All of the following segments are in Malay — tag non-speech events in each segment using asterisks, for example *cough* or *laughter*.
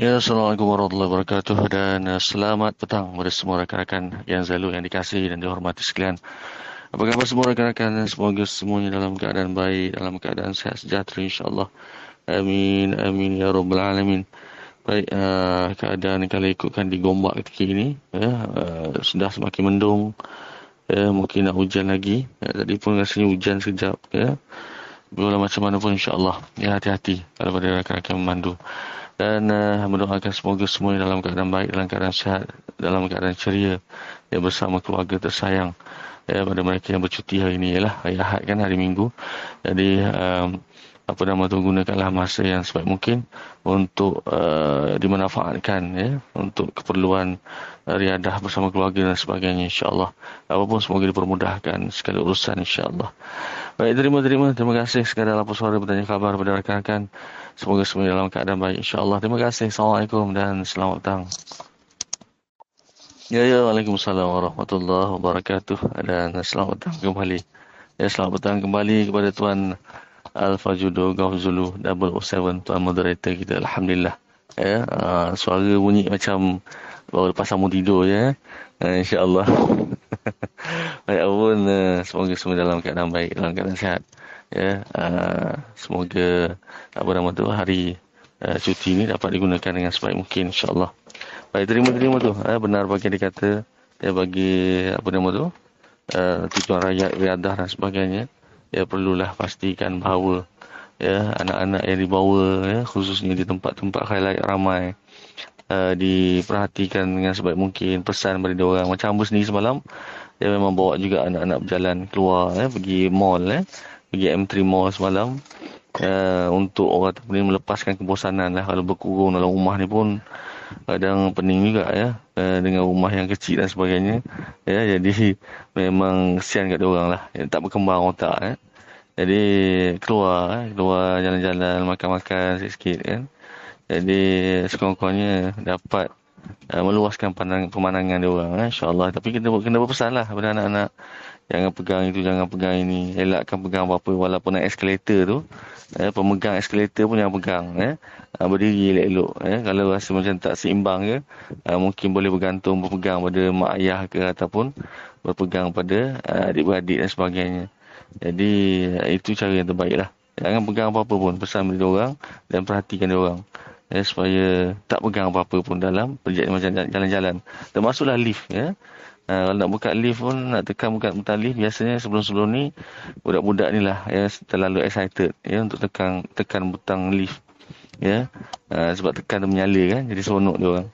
Ya, Assalamualaikum warahmatullahi wabarakatuh dan uh, selamat petang kepada semua rakan-rakan yang selalu yang dikasihi dan dihormati sekalian. Apa khabar semua rakan-rakan? Semoga semuanya dalam keadaan baik, dalam keadaan sehat sejahtera insyaAllah. Amin, amin ya rabbal alamin. Baik, uh, keadaan kali ikutkan digombak ketika ini. Ya, uh, sudah semakin mendung. Ya, mungkin nak hujan lagi. Ya, tadi pun rasanya hujan sekejap. Ya. Bila macam mana pun insyaAllah. Ya, hati-hati kalau pada rakan-rakan memandu dan uh, mendoakan semoga semua dalam keadaan baik, dalam keadaan sehat, dalam keadaan ceria ya, bersama keluarga tersayang ya, pada mereka yang bercuti hari ini. Ialah hari Ahad kan hari Minggu. Jadi um, apa nama tu gunakanlah masa yang sebaik mungkin untuk uh, dimanfaatkan ya untuk keperluan riadah bersama keluarga dan sebagainya insyaallah. Apapun semoga dipermudahkan segala urusan insyaallah baik terima terima terima kasih sekadar lapor suara bertanya khabar kepada rakan-rakan Semoga semua dalam keadaan baik insyaAllah. Terima kasih. Assalamualaikum dan selamat datang. Ya, ya. Waalaikumsalam warahmatullahi wabarakatuh. Dan selamat datang kembali. Ya, selamat datang kembali kepada Tuan Alfa Judo Gauh Zulu 007. Tuan moderator kita. Alhamdulillah. Ya, uh, suara bunyi macam baru lepas sambung tidur ya. Uh, InsyaAllah. *laughs* baik pun, uh, semoga semua dalam keadaan baik, dalam keadaan sihat ya. Uh, semoga apa nama tu hari uh, cuti ini dapat digunakan dengan sebaik mungkin insyaallah. Baik terima terima tu uh, benar bagi dikata ya bagi apa nama tu uh, tujuan rakyat riadah dan sebagainya. Ya perlulah pastikan bahawa ya anak-anak yang dibawa ya khususnya di tempat-tempat highlight ramai uh, diperhatikan dengan sebaik mungkin pesan bagi dia orang. Macam Amber sendiri semalam dia memang bawa juga anak-anak berjalan keluar ya pergi mall ya pergi M3 Mall semalam. Uh, untuk orang tu ni melepaskan kebosanan lah. Kalau berkurung dalam rumah ni pun kadang pening juga ya. Uh, dengan rumah yang kecil dan sebagainya. Ya jadi *laughs* memang kesian kat dia orang lah. Ya, tak berkembang otak ya jadi keluar eh, keluar jalan-jalan makan-makan sikit-sikit kan jadi sekurang-kurangnya dapat uh, meluaskan pandang, pemandangan dia orang eh, insyaallah tapi kena kena berpesan lah kepada anak-anak Jangan pegang itu, jangan pegang ini. Elakkan pegang apa-apa walaupun naik eskalator tu. Eh, pemegang eskalator pun jangan pegang. Eh. Ah, berdiri elok-elok. Eh. Kalau rasa macam tak seimbang ke, eh, mungkin boleh bergantung berpegang pada mak ayah ke ataupun berpegang pada uh, adik-beradik dan sebagainya. Jadi, itu cara yang terbaik lah. Jangan pegang apa-apa pun. Pesan beri orang dan perhatikan orang. Eh, supaya tak pegang apa-apa pun dalam perjalanan jalan-jalan. Termasuklah lift. Ya. Ha, kalau nak buka lift pun, nak tekan buka buka lift, biasanya sebelum-sebelum ni, budak-budak ni lah ya, terlalu excited ya, untuk tekan tekan butang lift. Ya, ha, sebab tekan tu menyala kan, jadi seronok dia orang.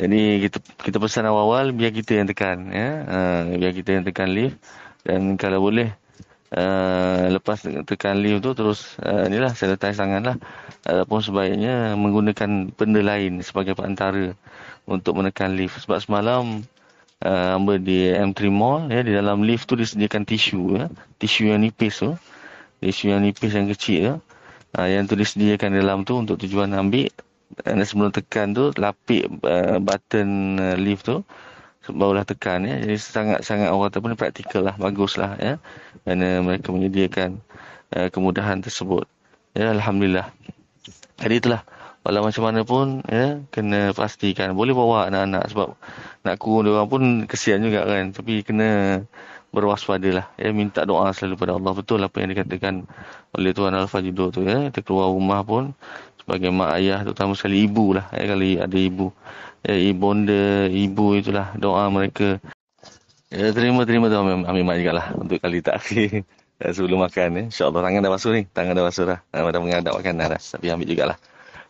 Jadi kita kita pesan awal-awal biar kita yang tekan ya. Ha, biar kita yang tekan lift dan kalau boleh uh, lepas tekan lift tu terus uh, inilah sanitize tangan lah. Ataupun sebaiknya menggunakan benda lain sebagai perantara untuk menekan lift. Sebab semalam uh, di M3 Mall ya di dalam lift tu disediakan tisu ya. Tisu yang nipis tu. Tisu yang nipis yang kecil ya. Uh, yang tu disediakan dalam tu untuk tujuan ambil. Dan sebelum tekan tu lapik uh, button uh, lift tu barulah tekan ya. Jadi sangat sangat orang tu pun praktikal lah bagus lah ya. Kerana mereka menyediakan uh, kemudahan tersebut ya. Alhamdulillah. Jadi itulah. Walau macam mana pun ya kena pastikan. Boleh bawa anak-anak sebab nak kurung dia pun kesian juga kan. Tapi kena berwaspada lah ya. Minta doa selalu pada Allah. Betul apa yang dikatakan oleh Tuan Al-Fajidur tu ya. Kita keluar rumah pun sebagai mak ayah terutama sekali ibu lah ya. Kali ada ibu ya ibunda ibu itulah doa mereka ya terima terima tu ambil, ambil mak lah untuk kali takhir *laughs* sebelum makan ya insyaallah tangan dah basuh ni tangan dah basuh dah dah mengadap makanan dah tapi ambil jugalah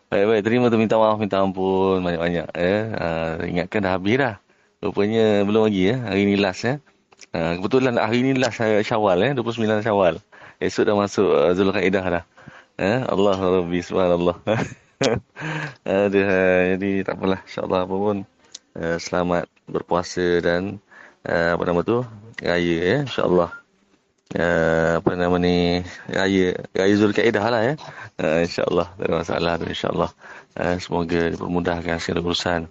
Baik-baik, terima tu minta maaf, minta ampun banyak-banyak. Ya. Uh, ingatkan dah habis dah. Rupanya belum lagi ya. Hari ni last ya. Uh, kebetulan hari ni last syawal ya. 29 syawal. Esok dah masuk uh, Zulkaidah dah. Ya. Allah Rabbi subhanallah. *laughs* *laughs* Aduh, jadi tak apalah. InsyaAllah apa pun. Uh, selamat berpuasa dan uh, apa nama tu? Raya ya. InsyaAllah uh, apa nama ni raya raya Zulkaidah lah ya uh, insyaallah tak ada masalah tu insyaallah uh, semoga dipermudahkan segala urusan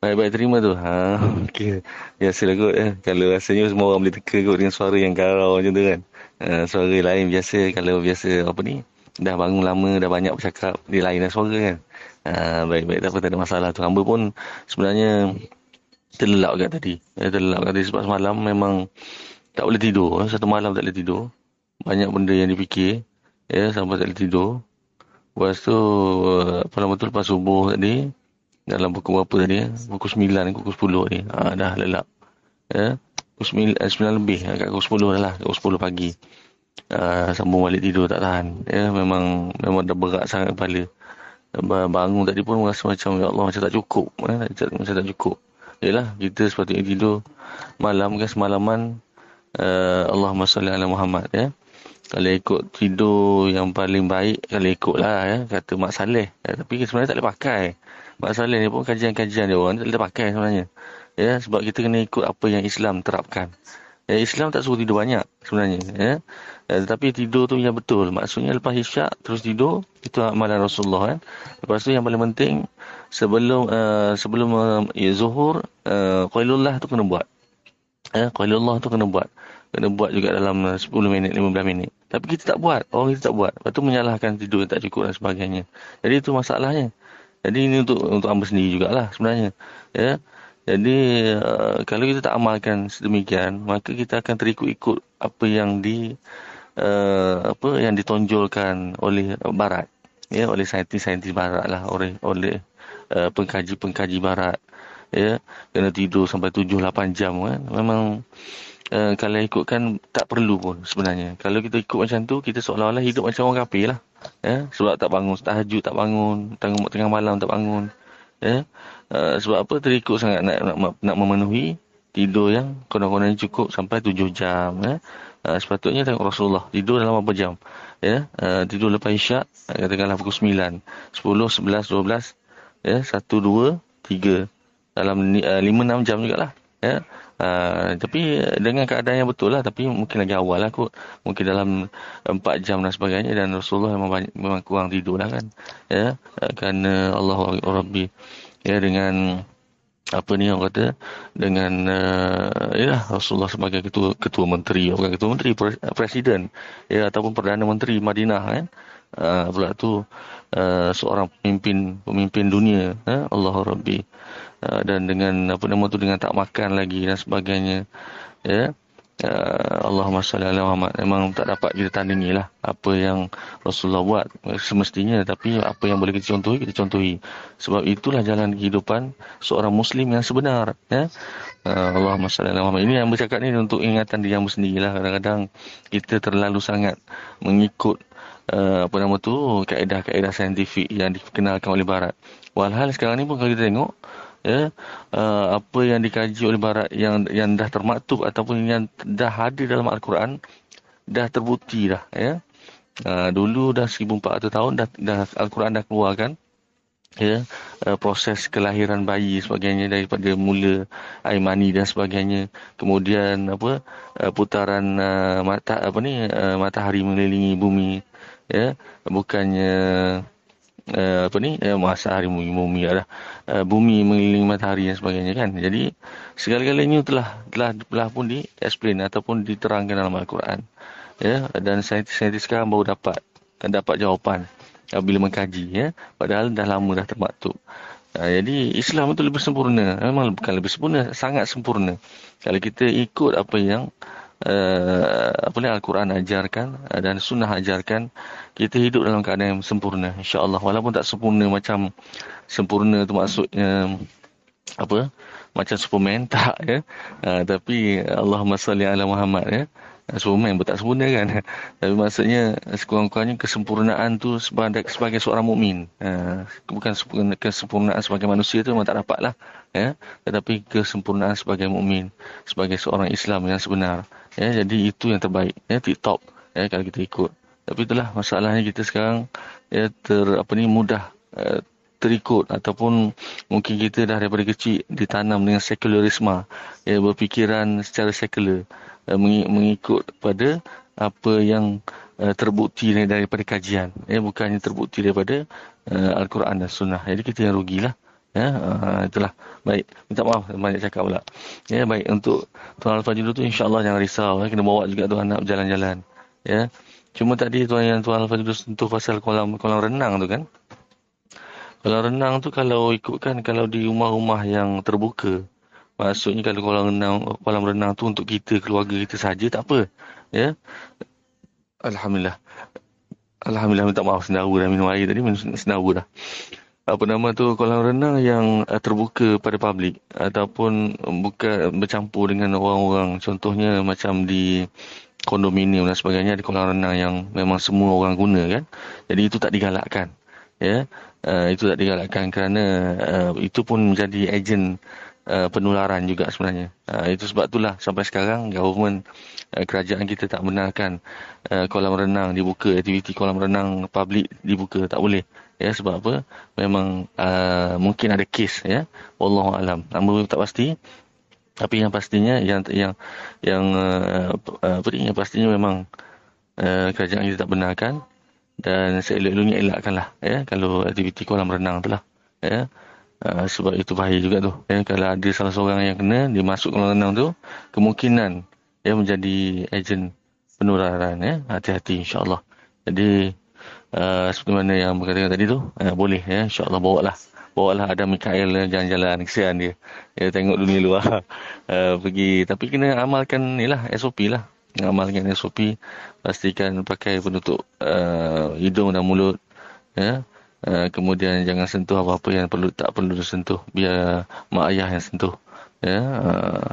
baik-baik terima tu ha *laughs* okey biasalah kot eh kalau rasanya semua orang boleh teka kot dengan suara yang garau macam tu kan uh, suara lain biasa kalau biasa apa ni dah bangun lama dah banyak bercakap dia lain dah suara kan Ha, baik-baik, tak apa, tak ada masalah. Tu hamba pun sebenarnya terlelap kat tadi. Ya, terlelap kat tadi sebab semalam memang tak boleh tidur. Satu malam tak boleh tidur. Banyak benda yang dipikir. Ya, sampai tak boleh tidur. Lepas tu, apa nama tu, lepas subuh tadi, dalam pukul berapa tadi, pukul 9, pukul 10 ni, ha, dah lelap. Ya, pukul 9, 9 eh, lebih, kat pukul 10 dah lah, pukul 10 pagi. Uh, sambung balik tidur tak tahan. Ya, memang memang dah berat sangat kepala. Bangun tadi pun rasa macam, ya Allah, macam tak cukup. Ya, macam tak cukup. Yalah, kita sepatutnya tidur malam kan semalaman uh, Allahumma salli ala Muhammad ya. Kalau ikut tidur yang paling baik, kalau ikutlah ya, kata Mak Saleh. Ya, tapi sebenarnya tak boleh pakai. Mak Saleh ni pun kajian-kajian dia orang, tak boleh pakai sebenarnya. Ya, sebab kita kena ikut apa yang Islam terapkan. Ya, Islam tak suruh tidur banyak sebenarnya. Ya. Ya, tetapi tidur tu yang betul. Maksudnya lepas isyak terus tidur, itu amalan Rasulullah. Kan. Lepas tu yang paling penting, sebelum uh, sebelum uh, ya, zuhur, uh, Qailullah tu kena buat. Ya, Qailullah tu kena buat kena buat juga dalam 10 minit, 15 minit. Tapi kita tak buat. Orang kita tak buat. Lepas tu menyalahkan tidur yang tak cukup dan sebagainya. Jadi itu masalahnya. Jadi ini untuk untuk hamba sendiri jugalah sebenarnya. Ya. Jadi uh, kalau kita tak amalkan sedemikian, maka kita akan terikut-ikut apa yang di uh, apa yang ditonjolkan oleh barat. Ya, oleh saintis-saintis barat lah, oleh oleh uh, pengkaji-pengkaji barat. Ya, kena tidur sampai 7 8 jam kan. Memang uh, kalau ikutkan tak perlu pun sebenarnya. Kalau kita ikut macam tu, kita seolah-olah hidup macam orang kafir lah. Ya, sebab tak bangun, tahajud tak bangun, tengah, tengah malam tak bangun. Ya, uh, sebab apa terikut sangat nak, nak, nak memenuhi tidur yang konon-konon cukup sampai tujuh jam. Ya. Uh, sepatutnya tengok Rasulullah tidur dalam berapa jam. Ya, uh, tidur lepas isyak, katakanlah pukul sembilan, sepuluh, sebelas, dua belas, ya, satu, dua, tiga. Dalam uh, lima, enam jam jugalah. Ya, Uh, tapi dengan keadaan yang betul lah tapi mungkin lagi awal lah kot mungkin dalam empat jam dan sebagainya dan Rasulullah memang, banyak, memang kurang tidur lah kan ya uh, kerana Allah Rabbi ya dengan apa ni orang kata dengan uh, ya Rasulullah sebagai ketua ketua menteri bukan ketua menteri presiden ya ataupun perdana menteri Madinah kan. Uh, pula tu uh, seorang pemimpin pemimpin dunia ya Allah Rabbi. Ah, dan dengan apa nama tu dengan tak makan lagi dan sebagainya ya uh, Allahumma salli ala Muhammad. Memang tak dapat kita tandingi lah apa yang Rasulullah buat semestinya. Tapi apa yang boleh kita contohi kita contohi. Sebab itulah jalan kehidupan seorang muslim yang sebenar ya. Uh, Allahumma salli ala Muhammad. Ini yang bercakap ni untuk ingatan diri yang sendirilah kadang-kadang kita terlalu sangat mengikut uh, apa nama tu kaedah-kaedah saintifik yang dikenalkan oleh barat. Walhal sekarang ni pun kalau kita tengok ya uh, apa yang dikaji oleh barat yang yang dah termaktub ataupun yang dah hadir dalam al-Quran dah terbukti dah ya. Uh, dulu dah 1400 tahun dah, dah al-Quran dah keluarkan ya uh, proses kelahiran bayi sebagainya daripada mula air mani dan sebagainya. Kemudian apa uh, putaran uh, mata apa ni uh, matahari mengelilingi bumi ya. Bukannya uh, apa ni? Uh, masa hari bumi bumi ada uh, bumi mengelilingi matahari dan sebagainya kan? Jadi segala-galanya telah telah telah pun di explain ataupun diterangkan dalam al-Quran. Ya dan saintis-saintis sekarang baru dapat dapat jawapan uh, bila mengkaji ya. Padahal dah lama dah termaktub. Uh, jadi Islam itu lebih sempurna. Memang bukan lebih sempurna sangat sempurna. Kalau kita ikut apa yang uh, apa ni Al-Quran ajarkan uh, dan sunnah ajarkan kita hidup dalam keadaan yang sempurna insya-Allah. Walaupun tak sempurna macam sempurna tu maksudnya apa macam Superman *laughs* tak ya. Uh, tapi Allahumma salli ala Muhammad ya. Superman pun tak sempurna kan. *laughs* Tapi maksudnya sekurang-kurangnya kesempurnaan tu sebagai sebagai seorang mukmin. Uh, bukan kesempurnaan sebagai manusia tu memang tak dapat lah ya. Tetapi kesempurnaan sebagai mukmin sebagai seorang Islam yang sebenar ya. Jadi itu yang terbaik ya. Tip top ya kalau kita ikut. Tapi itulah masalahnya kita sekarang ya ter apa ni mudah uh, terikut ataupun mungkin kita dah daripada kecil ditanam dengan sekularisme ya berfikiran secara sekular uh, mengikut pada apa yang uh, terbukti daripada kajian ya. Bukannya terbukti daripada uh, al-Quran dan sunnah. Jadi kita yang rugilah Ya, uh, itulah. Baik, minta maaf banyak cakap pula. Ya, baik untuk Tuan Al-Fajr tu insya-Allah jangan risau ya. kena bawa juga tuan nak berjalan-jalan. Ya. Cuma tadi tuan yang Tuan Al-Fajr sentuh pasal kolam kolam renang tu kan. Kalau renang tu kalau ikutkan kalau di rumah-rumah yang terbuka. Maksudnya kalau kolam renang, kolam renang tu untuk kita, keluarga kita saja tak apa. Ya. Alhamdulillah. Alhamdulillah minta maaf senaru dah minum air tadi, minum senaru dah. Apa nama tu kolam renang yang uh, terbuka pada publik ataupun bukan bercampur dengan orang-orang contohnya macam di kondominium dan sebagainya di kolam renang yang memang semua orang guna kan. Jadi itu tak digalakkan. Ya. Uh, itu tak digalakkan kerana uh, itu pun menjadi ejen uh, penularan juga sebenarnya. Uh, itu sebab itulah sampai sekarang government uh, kerajaan kita tak benarkan uh, kolam renang dibuka, aktiviti kolam renang publik dibuka, tak boleh. Ya sebab apa? Memang uh, mungkin ada kes ya. Wallahu alam. Nama tak pasti. Tapi yang pastinya yang yang yang uh, apa yang pastinya memang uh, kerajaan kita tak benarkan dan seelok-eloknya elakkanlah ya kalau aktiviti kolam renang tu lah ya. Uh, sebab itu bahaya juga tu. Ya, kalau ada salah seorang yang kena, dia masuk kolam renang tu, kemungkinan dia menjadi ejen penularan. Ya. Hati-hati insyaAllah. Jadi, uh, seperti mana yang berkata tadi tu, uh, boleh ya. InsyaAllah bawa lah. Bawa lah ada Mikael jalan-jalan. Kesian dia. Ya, tengok dunia luar. Uh, *laughs* pergi. Tapi kena amalkan ni lah, SOP lah. Amalkan SOP. Pastikan pakai penutup uh, hidung dan mulut. Ya. Uh, kemudian jangan sentuh apa-apa yang perlu tak perlu disentuh biar mak ayah yang sentuh ya uh,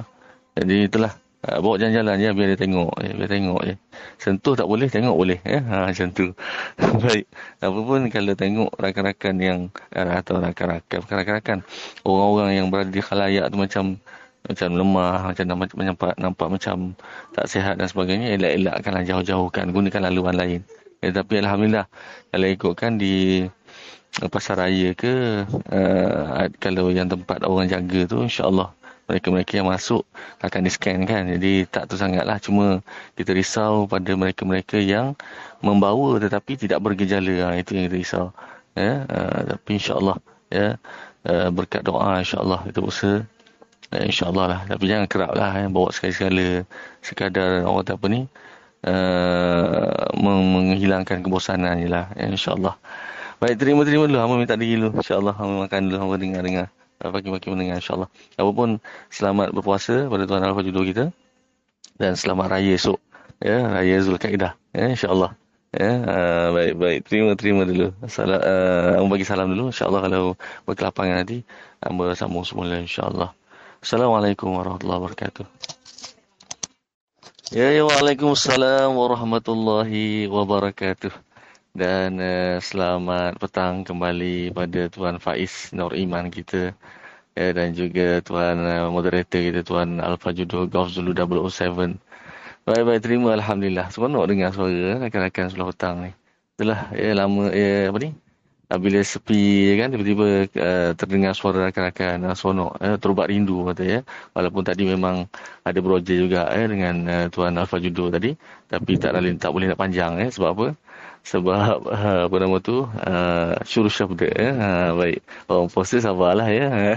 jadi itulah uh, bawa jalan-jalan ya biar dia tengok ya biar tengok ya sentuh tak boleh tengok boleh ya. Ha *laughs* macam tu. *laughs* Baik. Apa pun kalau tengok rakan-rakan yang uh, atau rakan-rakan rakan-rakan orang-orang yang berada di khalayak tu macam macam lemah macam nampak, nampak nampak macam tak sihat dan sebagainya elak-elakkanlah jauh-jauhkan gunakan laluan lain. Ya, tapi alhamdulillah kalau ikutkan di pasar raya ke uh, kalau yang tempat orang jaga tu insyaallah mereka-mereka yang masuk akan di scan kan jadi tak tu sangatlah cuma kita risau pada mereka-mereka yang membawa tetapi tidak bergejala ha, itu yang kita risau ya uh, tapi insyaallah ya uh, berkat doa insyaallah kita usaha uh, insyaallah lah tapi jangan kerap lah ya, bawa sekali-sekala sekadar orang tak apa ni uh, menghilangkan kebosanan je lah ya, insyaallah Baik, terima-terima dulu. Hamba minta diri dulu. InsyaAllah, hamba makan dulu. Hamba dengar-dengar. Bagi-bagi mendengar, insyaAllah. Apapun, selamat berpuasa pada Tuan Al-Fajr kita. Dan selamat raya esok. Ya, raya Zulkaidah. Ya, insyaAllah. Ya, uh, baik, baik. Terima-terima dulu. Salam, uh, bagi salam dulu. InsyaAllah kalau berkelapangan nanti, hamba sambung semula, insyaAllah. Assalamualaikum warahmatullahi wabarakatuh. Ya, ya, waalaikumsalam warahmatullahi wabarakatuh. Dan uh, selamat petang kembali pada Tuan Faiz Nur Iman kita uh, dan juga Tuan uh, moderator kita Tuan Alfa Judo Golf Zulu 007. Baik-baik terima Alhamdulillah. Seronok dengar suara rakan-rakan sebelah hutang ni. Itulah ya, lama ya, apa ni? Bila sepi kan tiba-tiba uh, terdengar suara rakan-rakan uh, seronok uh, terubat rindu kata ya. Walaupun tadi memang ada beroja juga ya, dengan uh, Tuan Alfa Judo tadi tapi tak tak boleh nak panjang ya sebab apa? Sebab uh, apa nama tu uh, syuruh syabda ya. Uh, baik. Orang puasa sabarlah ya.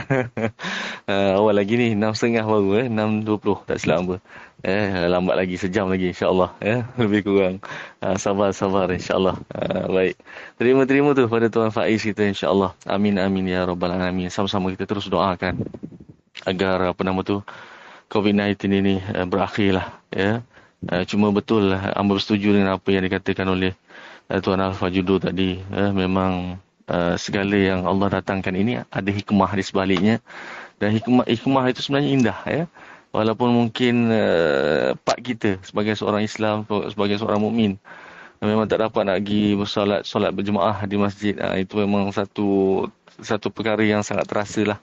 *laughs* Awal lagi ni 6.30 baru eh 6.20 tak silap apa. Eh lambat lagi sejam lagi insyaallah ya. *laughs* Lebih kurang. Sabar sabar insyaallah. Baik. Terima terima tu pada tuan Faiz kita insyaallah. Amin amin ya rabbal alamin. Sama-sama kita terus doakan agar apa nama tu COVID-19 ini uh, berakhirlah ya. Uh, cuma betul lah hamba bersetuju dengan apa yang dikatakan oleh uh, Tuan Alfa Judo tadi uh, memang uh, segala yang Allah datangkan ini ada hikmah di sebaliknya. Dan hikmah hikmah itu sebenarnya indah ya. Walaupun mungkin uh, pak kita sebagai seorang Islam sebagai seorang mukmin memang tak dapat nak pergi bersolat solat berjemaah di masjid uh, itu memang satu satu perkara yang sangat terasa lah.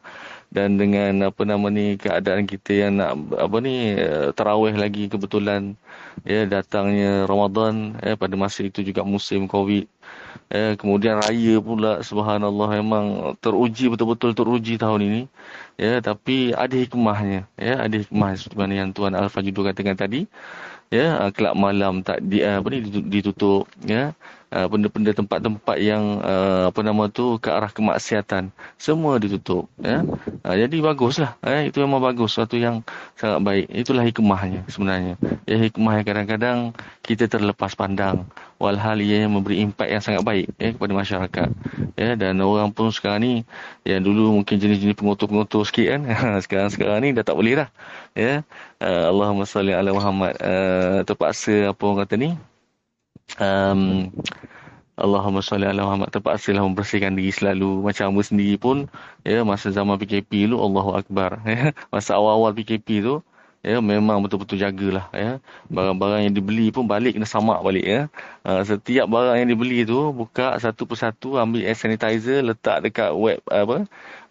Dan dengan apa nama ni keadaan kita yang nak apa ni eh, tarawih lagi kebetulan ya datangnya Ramadan ya pada masa itu juga musim Covid. Ya kemudian raya pula subhanallah memang teruji betul-betul teruji tahun ini. Ya tapi ada hikmahnya. Ya ada hikmah seperti mana yang tuan Al-Fajr katakan tadi ya kelab malam tak di apa ni ditutup ya uh, benda-benda tempat-tempat yang uh, apa nama tu ke arah kemaksiatan. Semua ditutup ya. Uh, jadi baguslah eh itu memang bagus sesuatu yang sangat baik. Itulah hikmahnya sebenarnya. Ya hikmah yang kadang-kadang kita terlepas pandang walhal ia memberi impak yang sangat baik ya kepada masyarakat. Ya dan orang pun sekarang ni yang dulu mungkin jenis-jenis pengotor-pengotor sikit kan. *laughs* Sekarang-sekarang ni dah tak boleh dah ya. Uh, Allahumma salli ala Muhammad. Uh, terpaksa apa orang kata ni um, Allahumma salli ala Muhammad. Terpaksa lah membersihkan diri selalu. Macam Abu sendiri pun ya masa zaman PKP tu Allahu Akbar. *laughs* Ya masa awal-awal PKP tu ya memang betul-betul jagalah ya. Barang-barang yang dibeli pun balik kena samak balik ya. Uh, setiap barang yang dibeli tu buka satu persatu ambil hand sanitizer letak dekat web apa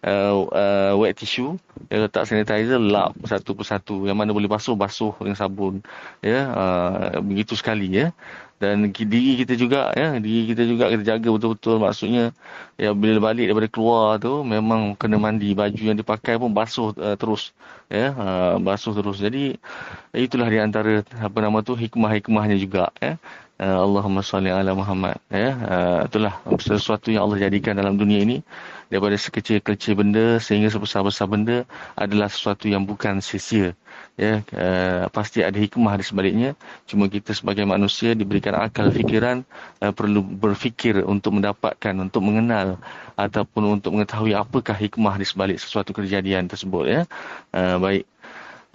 uh, uh, wet tissue ya letak sanitizer lap satu persatu. Yang mana boleh basuh basuh dengan sabun ya. Uh, begitu sekali ya. Dan diri kita juga ya. Diri kita juga kita jaga betul-betul. Maksudnya ya bila balik daripada keluar tu memang kena mandi. Baju yang dipakai pun basuh uh, terus ya. Uh, basuh terus. Jadi itulah di antara apa nama tu hikmah-hikmahnya juga ya. Uh, Allahumma salli ala Muhammad ya. Uh, itulah sesuatu yang Allah jadikan dalam dunia ini daripada sekecil-kecil benda sehingga sebesar-besar benda adalah sesuatu yang bukan sia-sia. Ya uh, pasti ada hikmah di sebaliknya. Cuma kita sebagai manusia diberikan akal fikiran uh, perlu berfikir untuk mendapatkan untuk mengenal ataupun untuk mengetahui apakah hikmah di sebalik sesuatu kejadian tersebut ya. Uh, baik.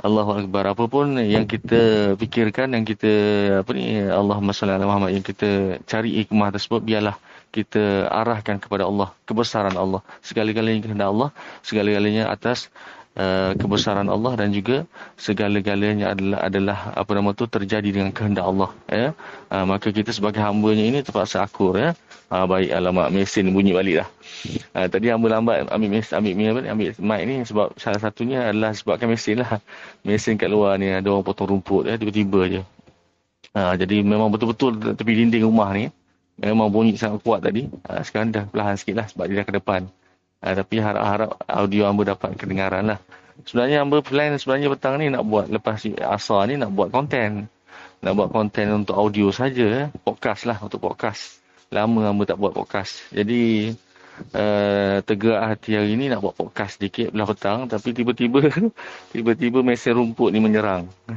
Allahu akbar. Apapun yang kita fikirkan yang kita apa ni Allahumma salli ala Muhammad yang kita cari hikmah tersebut biarlah kita arahkan kepada Allah kebesaran Allah. Segala-galanya kehendak Allah segala-galanya atas Uh, kebesaran Allah dan juga segala-galanya adalah adalah apa nama tu terjadi dengan kehendak Allah ya. Uh, maka kita sebagai hamba-Nya ini terpaksa akur ya. Uh, baik alamak mesin bunyi balik dah uh, tadi hamba lambat ambil mesin ambil ambil, ambil mic ni sebab salah satunya adalah sebabkan mesin lah. Mesin kat luar ni ada orang potong rumput ya tiba-tiba je. Uh, jadi memang betul-betul tepi dinding rumah ni memang bunyi sangat kuat tadi uh, sekarang dah perlahan sikit lah sebab dia dah ke depan Uh, tapi harap-harap audio hamba dapat kedengaran lah. Sebenarnya hamba plan sebenarnya petang ni nak buat lepas asal ni nak buat konten. Nak buat konten untuk audio saja, eh. podcast lah untuk podcast. Lama hamba tak buat podcast. Jadi uh, tergerak hati hari ni nak buat podcast sedikit belah petang tapi tiba-tiba *laughs* tiba-tiba mesin rumput ni menyerang. *laughs*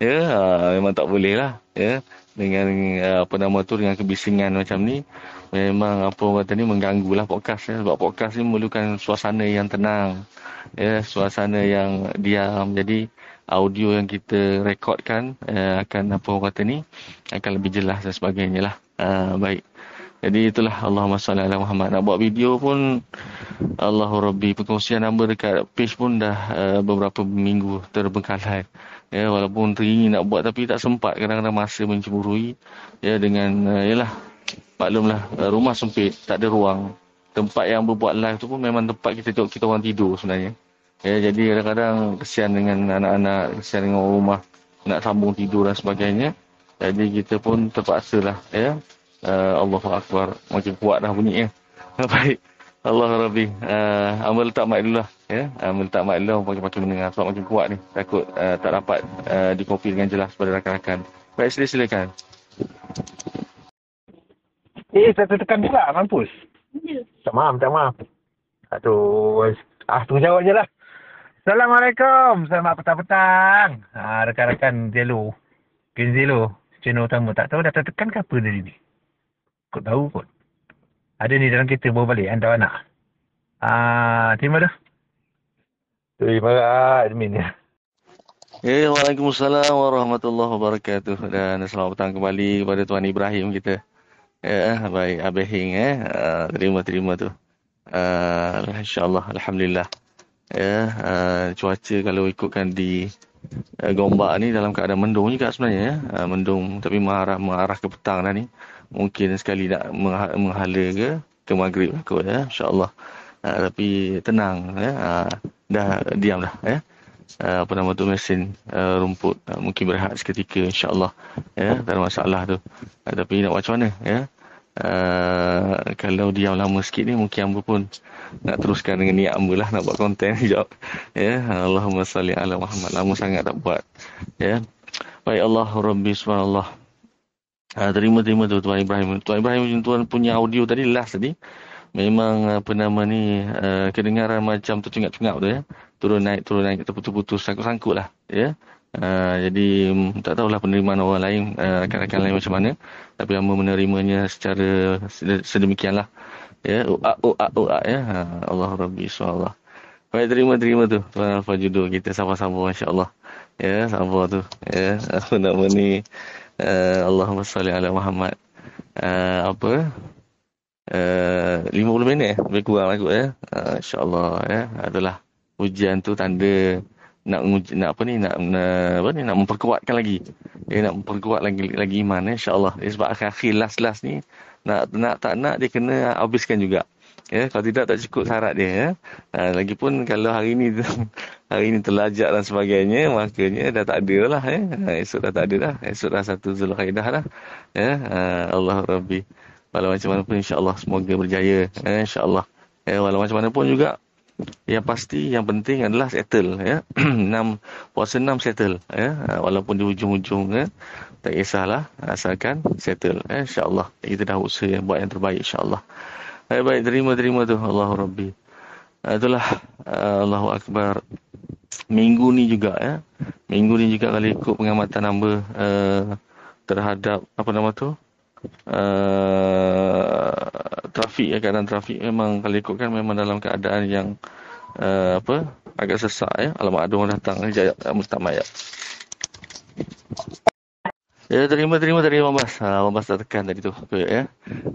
ya, yeah, uh, memang tak boleh lah. Ya. Yeah dengan uh, apa nama tu dengan kebisingan macam ni memang apa kata ni mengganggu lah podcast ya. sebab podcast ni memerlukan suasana yang tenang ya. Suasana yang diam. Jadi audio yang kita rekodkan uh, akan apa kata ni akan lebih jelas dan sebagainya lah. Uh, baik. Jadi itulah. Allahumma salli ala Muhammad. Nak buat video pun Allahu Rabbi perkongsian number dekat page pun dah uh, beberapa minggu terbengkalai ya walaupun teringin nak buat tapi tak sempat. Kadang-kadang masa mencemburui ya dengan uh, yalah maklumlah uh, rumah sempit tak ada ruang. Tempat yang berbuat live tu pun memang tempat kita kita orang tidur sebenarnya. Ya jadi kadang-kadang kesian dengan anak-anak kesian dengan rumah nak sambung tidur dan sebagainya. Jadi kita pun terpaksa lah ya. Uh, Allahu Akbar. Makin kuat dah bunyi ya. *laughs* Baik Allah Rabbi. Uh, Amal letak mic dulu lah. Ya? Amal letak mic dulu. Makin-makin mendengar. Sebab makin kuat ni. Takut uh, tak dapat uh, dikopi dengan jelas pada rakan-rakan. Baik, sila silakan. Eh, tak tekan pula. Mampus. Ya. Tak maaf, tak maaf. Aduh. Ah, tunggu jawab je lah. Assalamualaikum. Selamat petang-petang. Ah, rakan-rakan Zelo. Gen Zelo. Channel utama. Tak tahu dah tertekan ke apa dari ni. Kau tahu kot. Ada ni dalam kereta bawa balik hantar anak. Ah, terima dah. Terima kasih admin ya. Eh, Waalaikumsalam warahmatullahi wabarakatuh. Dan selamat petang kembali kepada Tuan Ibrahim kita. Ya, baik. Abah Hing eh. Uh, terima, terima tu. Uh, InsyaAllah. Alhamdulillah. Ya, uh, cuaca kalau ikutkan di uh, Gombak ni dalam keadaan mendung juga sebenarnya ya. Uh, mendung tapi mengarah, mengarah ke petang dah ni mungkin sekali nak menghala ke ke maghrib lah kot ya. Insyaallah. Uh, tapi tenang ya. Uh, dah diam dah ya. Uh, apa nama tu mesin uh, rumput uh, mungkin berehat seketika insyaallah ya. Tak ada masalah tu. Uh, tapi nak macam mana ya? Uh, kalau diam lama sikit ni mungkin hamba pun nak teruskan dengan niat hamba lah nak buat konten *laughs* sekejap ya. Allahumma salli ala Muhammad. Lama sangat tak buat ya. Baik Allah Rabbi subhanallah Ha, terima terima tu Tuan Ibrahim. Tuan Ibrahim tuan punya audio tadi last tadi. Memang apa nama ni uh, kedengaran macam tercungap-cungap tu ya. Turun naik turun naik terputus-putus sangkut-sangkut lah ya. Uh, jadi mm, tak tahulah penerimaan orang lain uh, rakan-rakan lain macam mana tapi hamba menerimanya secara sedemikianlah ya uak uak uak ya ha, Allah Rabbi insyaallah baik terima terima tu tuan Alfa Judo kita sama-sama masya-Allah ya sama tu ya apa nama ni uh, Allahumma salli ala Muhammad. Uh, apa? Uh, 50 minit eh? Lebih kurang aku ya. Uh, insyaallah ya. Adalah ujian tu tanda nak nak apa ni nak, apa ni nak memperkuatkan lagi. Dia nak memperkuat lagi lagi iman eh, insyaallah. Eh, sebab akhir-akhir last last ni nak nak tak nak dia kena habiskan juga ya kalau tidak tak cukup syarat dia ya ha, lagipun kalau hari ni *laughs* hari ni terlajak dan sebagainya makanya dah tak ada lah ya ha, esok dah tak ada dah esok dah satu zulkaidah dah ya ha, Allah rabbi walau macam mana pun insyaallah semoga berjaya ya, insyaallah ya walau macam mana pun juga yang pasti yang penting adalah settle ya. *clears throat* 6 puasa 6 settle ya. Ha, walaupun di ujung-ujung ya. Tak kisahlah asalkan settle ya. Insya-Allah kita dah usaha buat yang terbaik insya-Allah. Baik baik terima terima tu Allahu Rabbi. Ha, itulah uh, Allahu Akbar. Minggu ni juga ya. Minggu ni juga kalau ikut pengamatan hamba uh, terhadap apa nama tu? Uh, trafik ya keadaan trafik memang kalau ikutkan memang dalam keadaan yang uh, apa agak sesak ya alamak ada orang datang jaya mustamay ya ya terima terima Bas uh, Abang Bas tak tekan tadi tu okay, ya?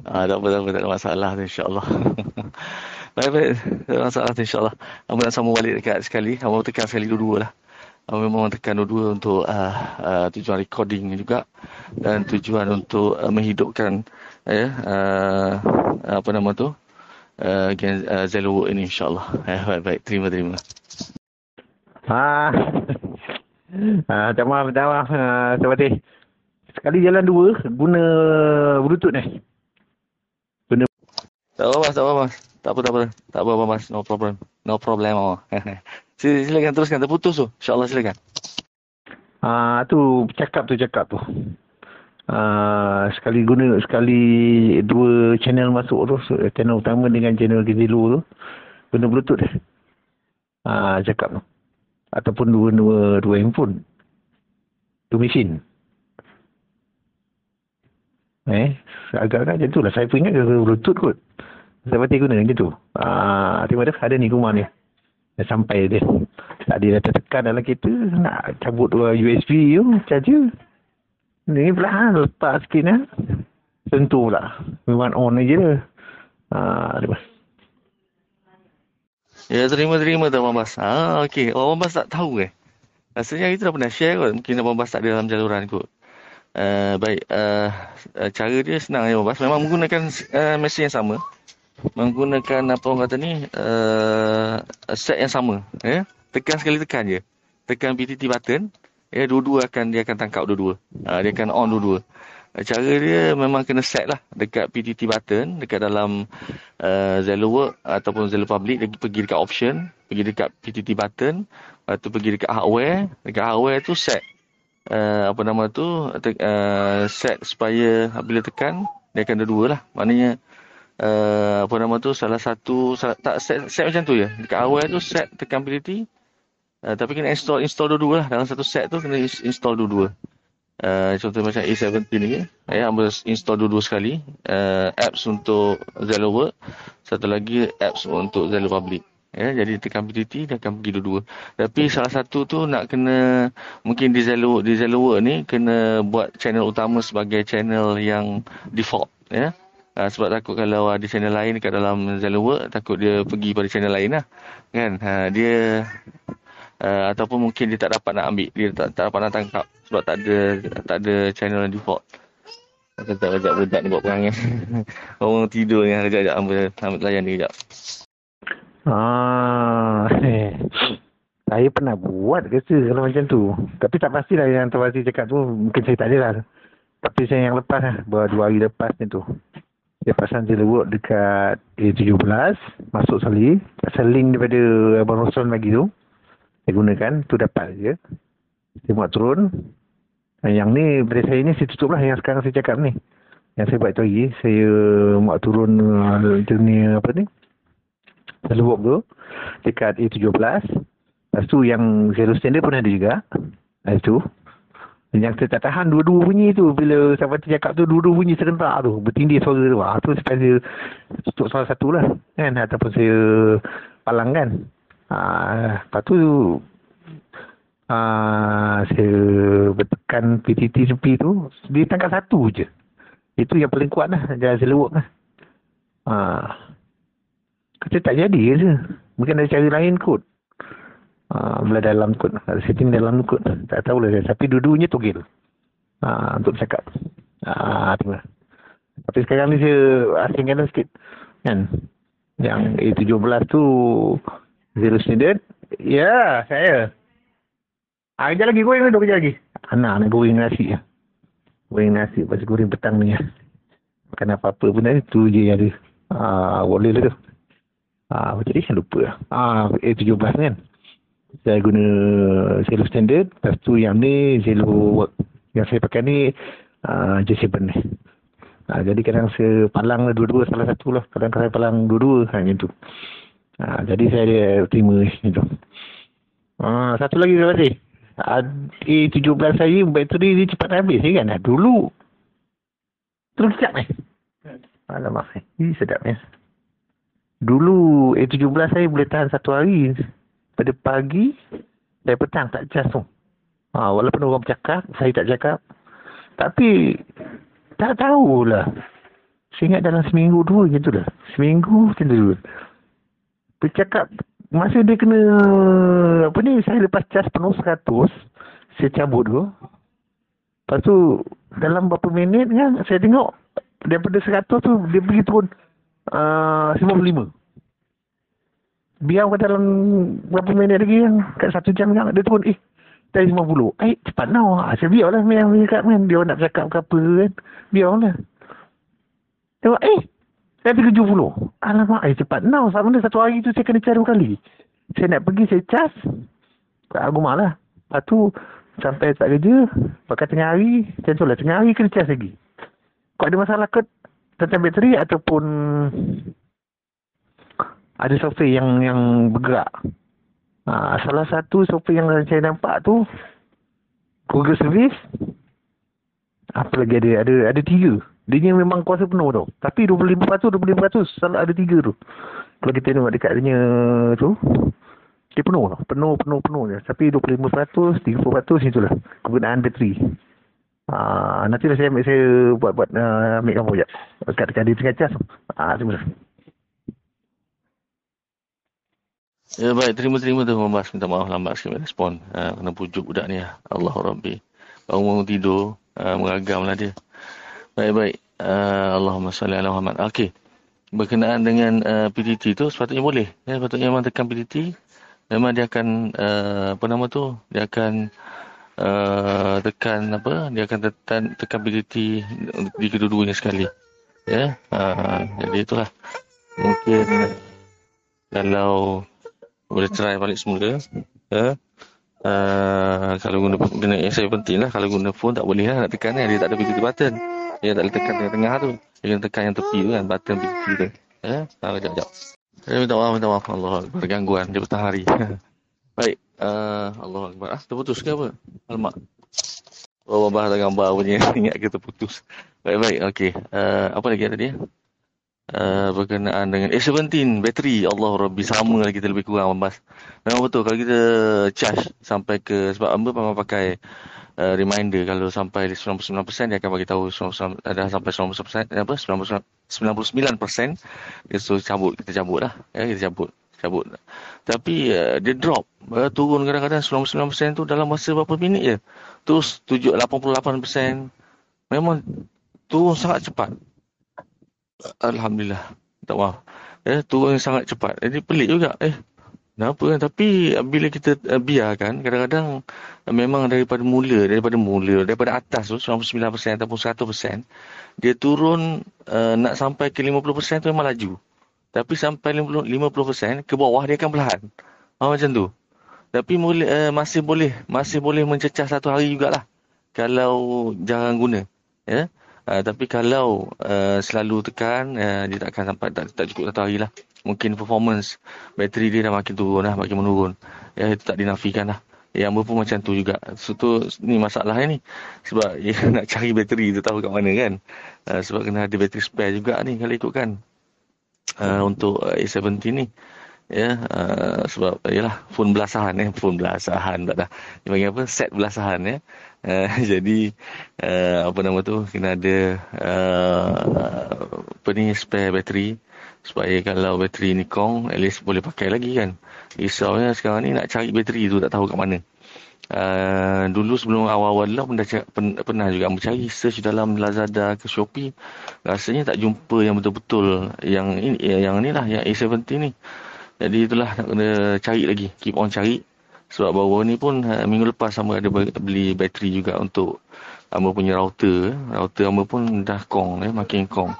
Uh, tak apa tak apa tak ada masalah insyaallah. *laughs* Baik baik. Tak ada masalah insyaallah. Abang nak sambung balik dekat sekali. Abang tekan sekali dua-dua lah. Uh, memang tekan dua-dua untuk uh, uh, tujuan recording juga. Dan tujuan untuk uh, menghidupkan ya uh, apa nama tu uh, uh, Zelo ini insyaallah. Uh, baik baik. Terima terima. Ha ah uh, maaf minta maaf. Uh, sebab sekali jalan dua guna bluetooth ni guna tak apa mas tak apa mas tak apa tak apa tak apa mas no problem no problem oh. *laughs* Silakan teruskan. Terputus tu. InsyaAllah silakan. Ah tu cakap tu cakap tu. Ah sekali guna sekali dua channel masuk tu channel utama dengan channel Gizilo tu guna bluetooth Ah cakap tu. Ataupun dua dua dua handphone. Dua mesin. Eh, agak-agak macam tu lah. Saya pun ingat ke bluetooth kot. Saya pasti guna macam tu. Ah, terima kasih ada ni rumah ni. Dah sampai dia. Tadi dah tertekan dalam kereta. Nak cabut dua USB tu. Charger. Ni pula ha, lepas sikit ha. Tentu pula. Memang on aja dia. Ha, dia Ya, terima-terima tu Abang Bas. Ah, okey. Abang Bas tak tahu eh. Rasanya kita dah pernah share kot. Mungkin Abang Bas tak ada dalam jaluran kot. Uh, baik. Uh, cara dia senang ya Bas. Memang menggunakan uh, mesin yang sama. Menggunakan apa orang kata ni uh, set yang sama ya. Tekan sekali tekan je. Tekan PTT button ya dua-dua akan dia akan tangkap dua-dua. Uh, dia akan on dua-dua. Cara dia memang kena set lah dekat PTT button dekat dalam uh, Zello Work ataupun Zello Public. Dia pergi dekat option pergi dekat PTT button lepas tu pergi dekat hardware. Dekat hardware tu set uh, apa nama tu? Uh, set supaya bila tekan dia akan dua-dua lah. Maknanya uh, apa nama tu? Salah satu salah, tak set, set macam tu je. Dekat awal tu set tekan PTT uh, tapi kena install install dua-dua lah. Dalam satu set tu kena install dua-dua. Uh, contoh macam A17 ni ya ambil install dua-dua sekali. Uh, apps untuk Zello satu lagi apps untuk Zello Public Ya, jadi tekan PTT dia akan pergi dua-dua. Tapi salah satu tu nak kena mungkin di Zello di Zello Work ni kena buat channel utama sebagai channel yang default ya. Uh, sebab takut kalau ada channel lain dekat dalam Zalo Work, takut dia pergi pada channel lain lah. Kan? Uh, dia uh, ataupun mungkin dia tak dapat nak ambil, dia tak, tak dapat nak tangkap sebab tak ada tak ada channel yang default. Aku tak ajak budak ni buat perangai. *laughs* Orang tidur ni, ajak-ajak ambil, ambil layan ni kejap. Ah, eh. Saya pernah buat kerja kalau macam tu. Tapi tak pastilah yang Tuan Aziz cakap tu, mungkin saya tak ada lah. Tapi saya yang lepas lah, dua hari lepas ni tu dia pasang je work dekat A17 masuk sekali pasal link daripada Abang Rosson lagi tu saya gunakan tu dapat je dia buat turun Yang ni, pada saya ni, saya tutup lah yang sekarang saya cakap ni. Yang saya buat tu lagi, saya mau turun uh, ni, apa ni, Selalu walk tu, dekat A17. Lepas tu yang zero standard pun ada juga. Lepas tu, yang saya tak tahan dua-dua bunyi tu. Bila sahabat tu cakap tu, dua-dua bunyi serentak tu. Bertindih suara tu. Ah, tu saya tutup salah satu lah. Kan? Ataupun saya palang kan. Ah, lepas tu, uh, saya bertekan PTT sepi tu dia tangkap satu je itu yang paling kuat lah jalan selewuk lah uh, kata tak jadi je. Mungkin ada cara lain kot. Uh, bila dalam kot. Ada setting dalam kot. Tak tahu lah tapi dua-duanya togel. Uh, untuk cakap. Uh, tu lah tapi sekarang ni saya asingkan lah sikit. Kan? Yang A17 tu zero standard ya yeah, saya. Ah, kejap lagi. Goreng dulu kejap lagi. Anak nak goreng nasi. Ya. Goreng nasi pasal goreng petang ni. Ya. Apa-apa pun tadi tu je yang ada. Ah, boleh lah tu. Ah, macam ni saya lupa. Ah, A17 kan. Saya guna selo standard. Lepas tu yang ni selo work. Yang saya pakai ni uh, J7 ni. Ah, jadi kadang saya palang lah dua-dua salah satu lah. Kadang saya palang dua-dua ha, macam tu. Ah, jadi saya ada terima macam tu. Ah, satu lagi terima kasih. A17 saya bateri dia cepat habis ya kan. Dulu terus siap eh. Alamak eh. Ini sedap ya. Dulu A17 saya boleh tahan satu hari. Pada pagi dan petang tak cas tu. Ha, walaupun orang bercakap, saya tak cakap. Tapi tak tahulah. Saya ingat dalam seminggu dua gitu dah. Seminggu macam tu. Bercakap masa dia kena apa ni saya lepas cas penuh 100 saya cabut tu lepas tu dalam berapa minit kan saya tengok daripada 100 tu dia pergi turun uh, 55 biar dalam berapa minit lagi kan kat satu jam kan dia turun eh dari 50 eh cepat now ah, saya biar lah yang cakap kan dia nak cakap ke apa kan biar lah tengok eh saya pergi 70. Alamak, eh cepat. Now, saat mana satu hari tu saya kena cari kali. Saya nak pergi, saya cas. Aku malah. Lepas tu, sampai tak kerja. Pakai tengah hari. Macam tu lah, tengah hari kena cas lagi. Kau ada masalah ke tentang bateri ataupun ada software yang yang bergerak. Ha, salah satu software yang saya nampak tu Google Service. Apa lagi ada? Ada ada tiga. Dia memang kuasa penuh tau. Tapi 25%, 25% selalu ada tiga tu. Kalau kita tengok dekat dia tu, dia penuh tau. Penuh, penuh, penuh je. Tapi 25%, 30% itulah kegunaan bateri. Uh, nanti lah saya ambil saya buat buat uh, ambil kamu je. Dekat dekat dia tengah cas. Ah, terima kasih. Ya baik, terima-terima tu Mas. Minta maaf lambat sikit respon. Uh, kena pujuk budak ni. Ya. Allah Rabbi. Bangun tidur, uh, meragamlah dia. Baik-baik. Uh, Allahumma salli ala Muhammad. Okey. Berkenaan dengan uh, PDT tu sepatutnya boleh. Ya, sepatutnya memang tekan PDT. Memang dia akan, uh, apa nama tu, dia akan tekan apa, dia akan tekan, tekan PDT di kedua-duanya sekali. Ya, uh, jadi itulah. Mungkin kalau boleh try balik semula. Ya. Uh, kalau guna, guna yang saya penting lah. Kalau guna phone tak boleh lah nak tekan kan. Dia tak ada PDT button. Dia tak boleh tekan tengah-tengah tu. Dia kena tekan yang tepi tu kan. Button pintu tu. Ya. Ha, kejap, kejap. Saya minta maaf, minta maaf. Allah bergangguan. Dia petang hari. *laughs* Baik. Uh, Allah Akbar. Ah, terputus ke apa? Alamak. Oh, babah ada gambar punya. *laughs* Ingat kita putus. Baik, baik. Okey. Uh, apa lagi ada dia? Uh, berkenaan dengan A17 bateri Allah Rabbi sama lagi kita lebih kurang membahas memang betul kalau kita charge sampai ke sebab Amba memang pakai uh, reminder kalau sampai 99% dia akan bagi tahu dah sampai 99% apa 99% dia suruh cabut kita cabut lah ya kita cabut cabut. Tapi uh, dia drop. Uh, turun kadang-kadang 99% tu dalam masa berapa minit je. Terus 7 88% memang turun sangat cepat. Alhamdulillah. Tak maaf. Eh turun sangat cepat. Jadi pelik juga. Eh Kenapa? Kan? Tapi bila kita uh, biarkan, kadang-kadang uh, memang daripada mula, daripada mula, daripada atas tu, 99% ataupun 100%, dia turun uh, nak sampai ke 50% tu memang laju. Tapi sampai 50%, 50% ke bawah dia akan perlahan. Ha, macam tu. Tapi mula, uh, masih boleh masih boleh mencecah satu hari jugalah. kalau jarang guna. Ya. Uh, tapi kalau uh, selalu tekan, uh, dia tak akan sampai tak, tak cukup satu hari lah. Mungkin performance bateri dia dah makin turun lah, makin menurun. Ya, itu tak dinafikan lah. Yang pun macam tu juga. So, tu, ni masalah ni. Sebab *laughs* ya, nak cari bateri tu tahu kat mana kan. Uh, sebab kena ada bateri spare juga ni kalau ikutkan. Uh, untuk A70 ni. Ya, uh, sebab yalah phone belasahan eh, phone belasahan tak dah. Dia panggil apa? Set belasahan ya. Uh, *laughs* jadi uh, apa nama tu kena ada uh, apa ni spare bateri supaya kalau bateri ni kong at least boleh pakai lagi kan risaunya sekarang ni nak cari bateri tu tak tahu kat mana uh, dulu sebelum awal-awal lah pun dah pen, pernah juga mencari search dalam Lazada ke Shopee rasanya tak jumpa yang betul-betul yang ini yang ni lah yang A70 ni jadi itulah nak kena cari lagi keep on cari sebab baru ni pun uh, minggu lepas sama ada beli bateri juga untuk Amba punya router. Router Amba pun dah kong, eh, makin kong.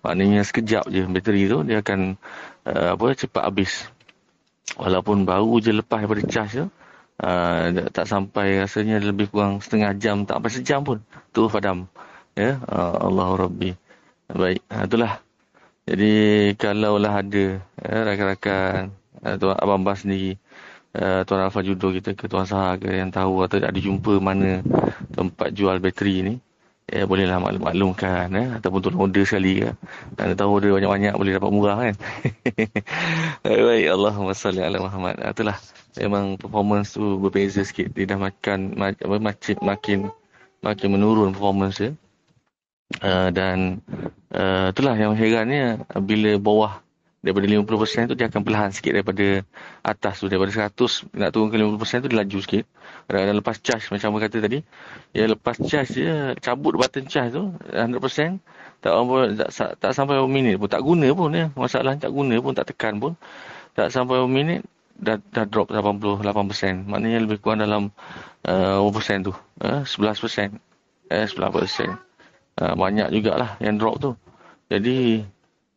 Maknanya sekejap je bateri tu dia akan uh, apa cepat habis. Walaupun baru je lepas daripada charge tu, uh, tak sampai rasanya lebih kurang setengah jam, tak sampai sejam pun. Tu padam. Ya, uh, Allah Rabbi. Baik, uh, itulah. Jadi kalaulah ada uh, rakan-rakan atau uh, abang bas sendiri uh, Tuan Alfa Judo kita ke Tuan Sahar ke yang tahu atau ada jumpa mana tempat jual bateri ni ya bolehlah maklum-maklumkan ya ataupun tolong order sekali ya dan tahu order banyak-banyak boleh dapat murah kan *laughs* baik Allahumma salli ala Muhammad ah, itulah memang performance tu berbeza sikit. Dia dah makan makin makin makin menurun performance dia. Uh, dan uh, itulah yang herannya bila bawah daripada 50% tu dia akan perlahan sikit daripada atas tu. Daripada 100 nak turun ke 50% tu dia laju sikit. Kadang lepas charge macam apa kata tadi ya lepas charge dia cabut button charge tu 100% tak tak, tak, sampai minit pun. Tak guna pun ya. Masalah tak guna pun tak tekan pun. Tak sampai minit dah, dah drop 88% maknanya lebih kurang dalam uh, berapa persen tu uh, 11% eh 11% uh, banyak jugalah yang drop tu. Jadi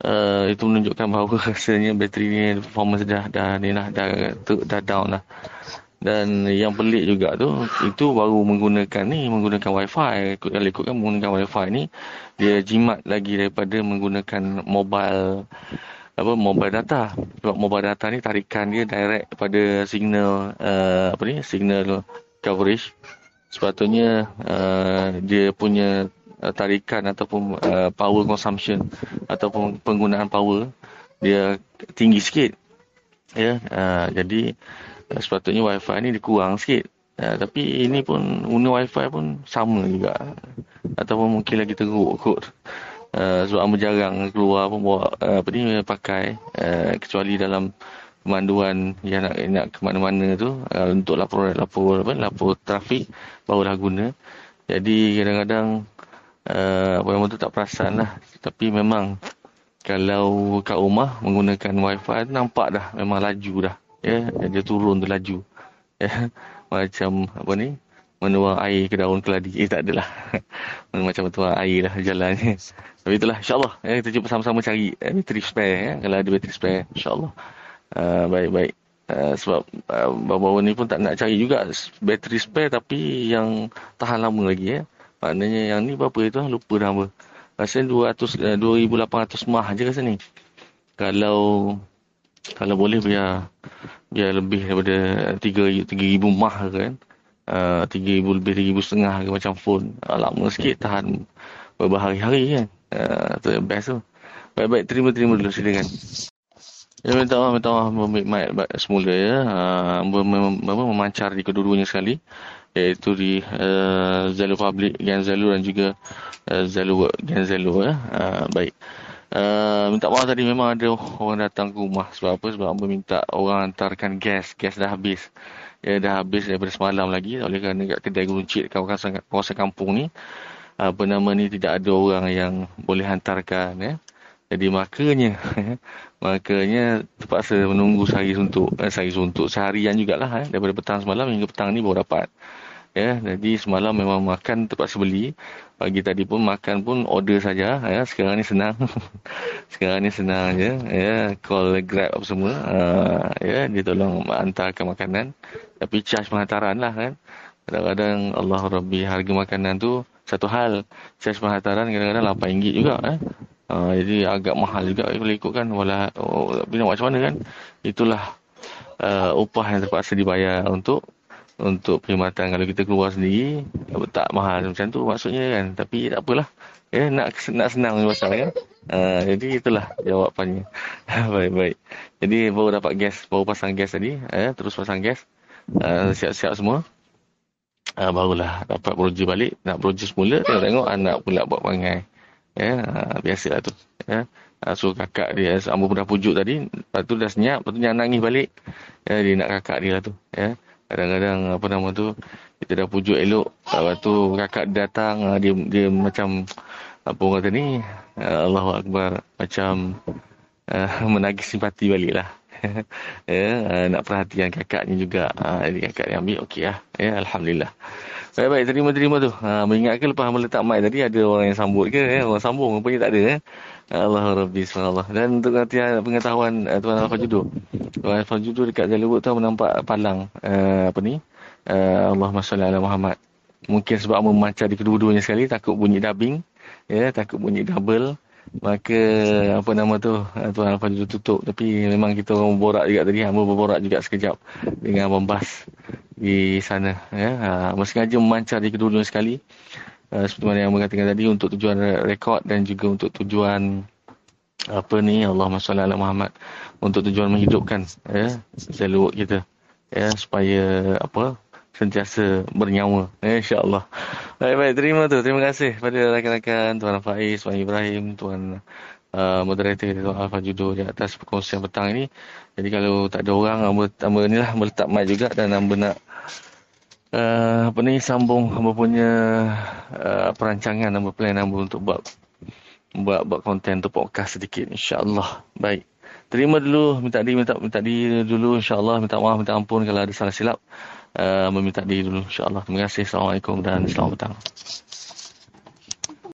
uh, itu menunjukkan bahawa *laughs* rasanya bateri ni performance dah dah ni lah dah, dah, dah down lah. Dan yang pelik juga tu itu baru menggunakan ni menggunakan wifi. Kalau ikutkan menggunakan wifi ni dia jimat lagi daripada menggunakan mobile apa mobile data. Sebab mobile data ni tarikan dia direct pada signal uh, apa ni signal coverage. Sepatutnya uh, dia punya Uh, tarikan ataupun uh, power consumption ataupun penggunaan power dia tinggi sikit. Ya uh, jadi uh, sepatutnya wifi ni dikurang sikit. Uh, tapi ini pun guna wifi pun sama juga. Ataupun mungkin lagi teruk kot uh, sebab amba jarang keluar pun bawa uh, apa ni pakai uh, kecuali dalam pemanduan yang nak nak ke mana-mana tu uh, untuk lapor lapor apa lapor trafik barulah guna jadi kadang-kadang uh, apa nama tu tak perasan lah. Tapi memang kalau kat rumah menggunakan wifi nampak dah memang laju dah. Ya, yeah? dia turun tu laju. *laughs* Ya, yeah? macam apa ni? Menuang air ke daun keladi. Eh, tak adalah. *laughs* macam menuang air lah jalannya. Tapi itulah, insyaAllah. Ya, kita cuba sama-sama cari eh, bateri spare. Ya. Kalau ada bateri spare, insyaAllah. Uh, baik-baik. Uh, sebab uh, bawa-bawa ni pun tak nak cari juga bateri spare tapi yang tahan lama lagi ya. Maknanya yang ni berapa itu? Lupa dah apa. Rasanya 200, 2,800 mah je rasa ni. Kalau kalau boleh biar biar lebih daripada 3 3000 mah kan. Uh, 3000 lebih 3000 setengah ke macam phone. Uh, lama sikit tahan beberapa hari-hari kan. Uh, tu yang best tu. Baik-baik terima-terima dulu silakan. Ya, minta maaf, minta maaf memik mic semula ya. Uh, mem mem memancar di kedua-duanya sekali iaitu di uh, Zalo Public Gen Zalo dan juga uh, Gen Zalo ya. Uh, baik. Uh, minta maaf tadi memang ada orang datang ke rumah sebab apa? Sebab apa minta orang hantarkan gas. Gas dah habis. Ya dah habis daripada semalam lagi. Oleh kerana dekat kedai geruncit kawasan, kawasan kampung ni. Apa nama ni tidak ada orang yang boleh hantarkan ya. Jadi makanya *laughs* makanya terpaksa menunggu sehari suntuk eh, sehari suntuk seharian jugalah eh, daripada petang semalam hingga petang ni baru dapat. Ya, jadi semalam memang makan terpaksa beli. Pagi tadi pun makan pun order saja. Ya, sekarang ni senang. *laughs* sekarang ni senang je. Ya, call Grab apa semua. Uh, ya, dia tolong hantarkan makanan. Tapi charge penghantaran lah kan. Kadang-kadang Allah Rabbi harga makanan tu satu hal. Saya hantaran kadang-kadang RM8 juga. Eh. Uh, jadi agak mahal juga kalau ikutkan. Walau, oh, nak macam mana kan. Itulah uh, upah yang terpaksa dibayar untuk untuk perkhidmatan kalau kita keluar sendiri tak mahal macam tu maksudnya kan. Tapi tak apalah. Ya nak nak senang pasal kan uh, jadi itulah jawapannya. *laughs* Baik baik jadi baru dapat gas baru pasang gas tadi eh terus pasang gas. Uh, siap-siap semua. Uh, barulah dapat beruji balik. Nak beruji semula tengok-tengok anak pula buat pangai ya uh, biasalah tu ya. Uh, so kakak dia ambo pun dah pujuk tadi lepas tu dah senyap lepas tu jangan nangis balik. Ya dia nak kakak dia lah tu ya kadang-kadang apa nama tu kita dah pujuk elok lepas tu kakak datang uh, dia dia macam apa orang kata ni uh, Allahu akbar macam uh, *laughs* menagih simpati baliklah *laughs* ya, uh, nak perhatian kakaknya juga. Uh, jadi kakak yang ambil, okey lah. Ya, Alhamdulillah. Baik-baik, terima-terima tu. Uh, mengingatkan lepas meletak mic tadi, ada orang yang sambut ke? Ya? Orang sambung, rupanya tak ada. Ya? Allah Rabbi SWT. Dan untuk nanti pengetahuan uh, Tuan Alfa Judo. Tuan Alfa Judo dekat Jalur tu menampak palang. Uh, apa ni? Uh, Allahumma salli ala Muhammad. Mungkin sebab memancar di kedua-duanya sekali, takut bunyi dubbing. Ya, takut bunyi double maka apa nama tu Tuan Alfa Judo tutup tapi memang kita orang berborak juga tadi hamba berborak juga sekejap dengan bombas di sana ya ha, sengaja memancar di kedua-dua sekali uh, seperti mana yang mengatakan tadi untuk tujuan rekod dan juga untuk tujuan apa ni Allahumma salli ala Muhammad untuk tujuan menghidupkan ya jalur kita ya supaya apa sentiasa bernyawa. InsyaAllah. Baik, baik. Terima tu. Terima kasih kepada rakan-rakan Tuan Faiz, Tuan Ibrahim, Tuan uh, moderator Tuan Alfa Judo di atas perkongsian petang ini. Jadi kalau tak ada orang, hamba, hamba ni lah meletak mic juga dan hamba nak uh, apa ni sambung hamba punya uh, perancangan hamba plan hamba untuk buat buat buat konten untuk podcast sedikit insya-Allah. Baik. Terima dulu minta di minta minta di dulu insya-Allah minta maaf minta ampun kalau ada salah silap uh, meminta diri dulu insyaAllah. Terima kasih. Assalamualaikum dan selamat petang.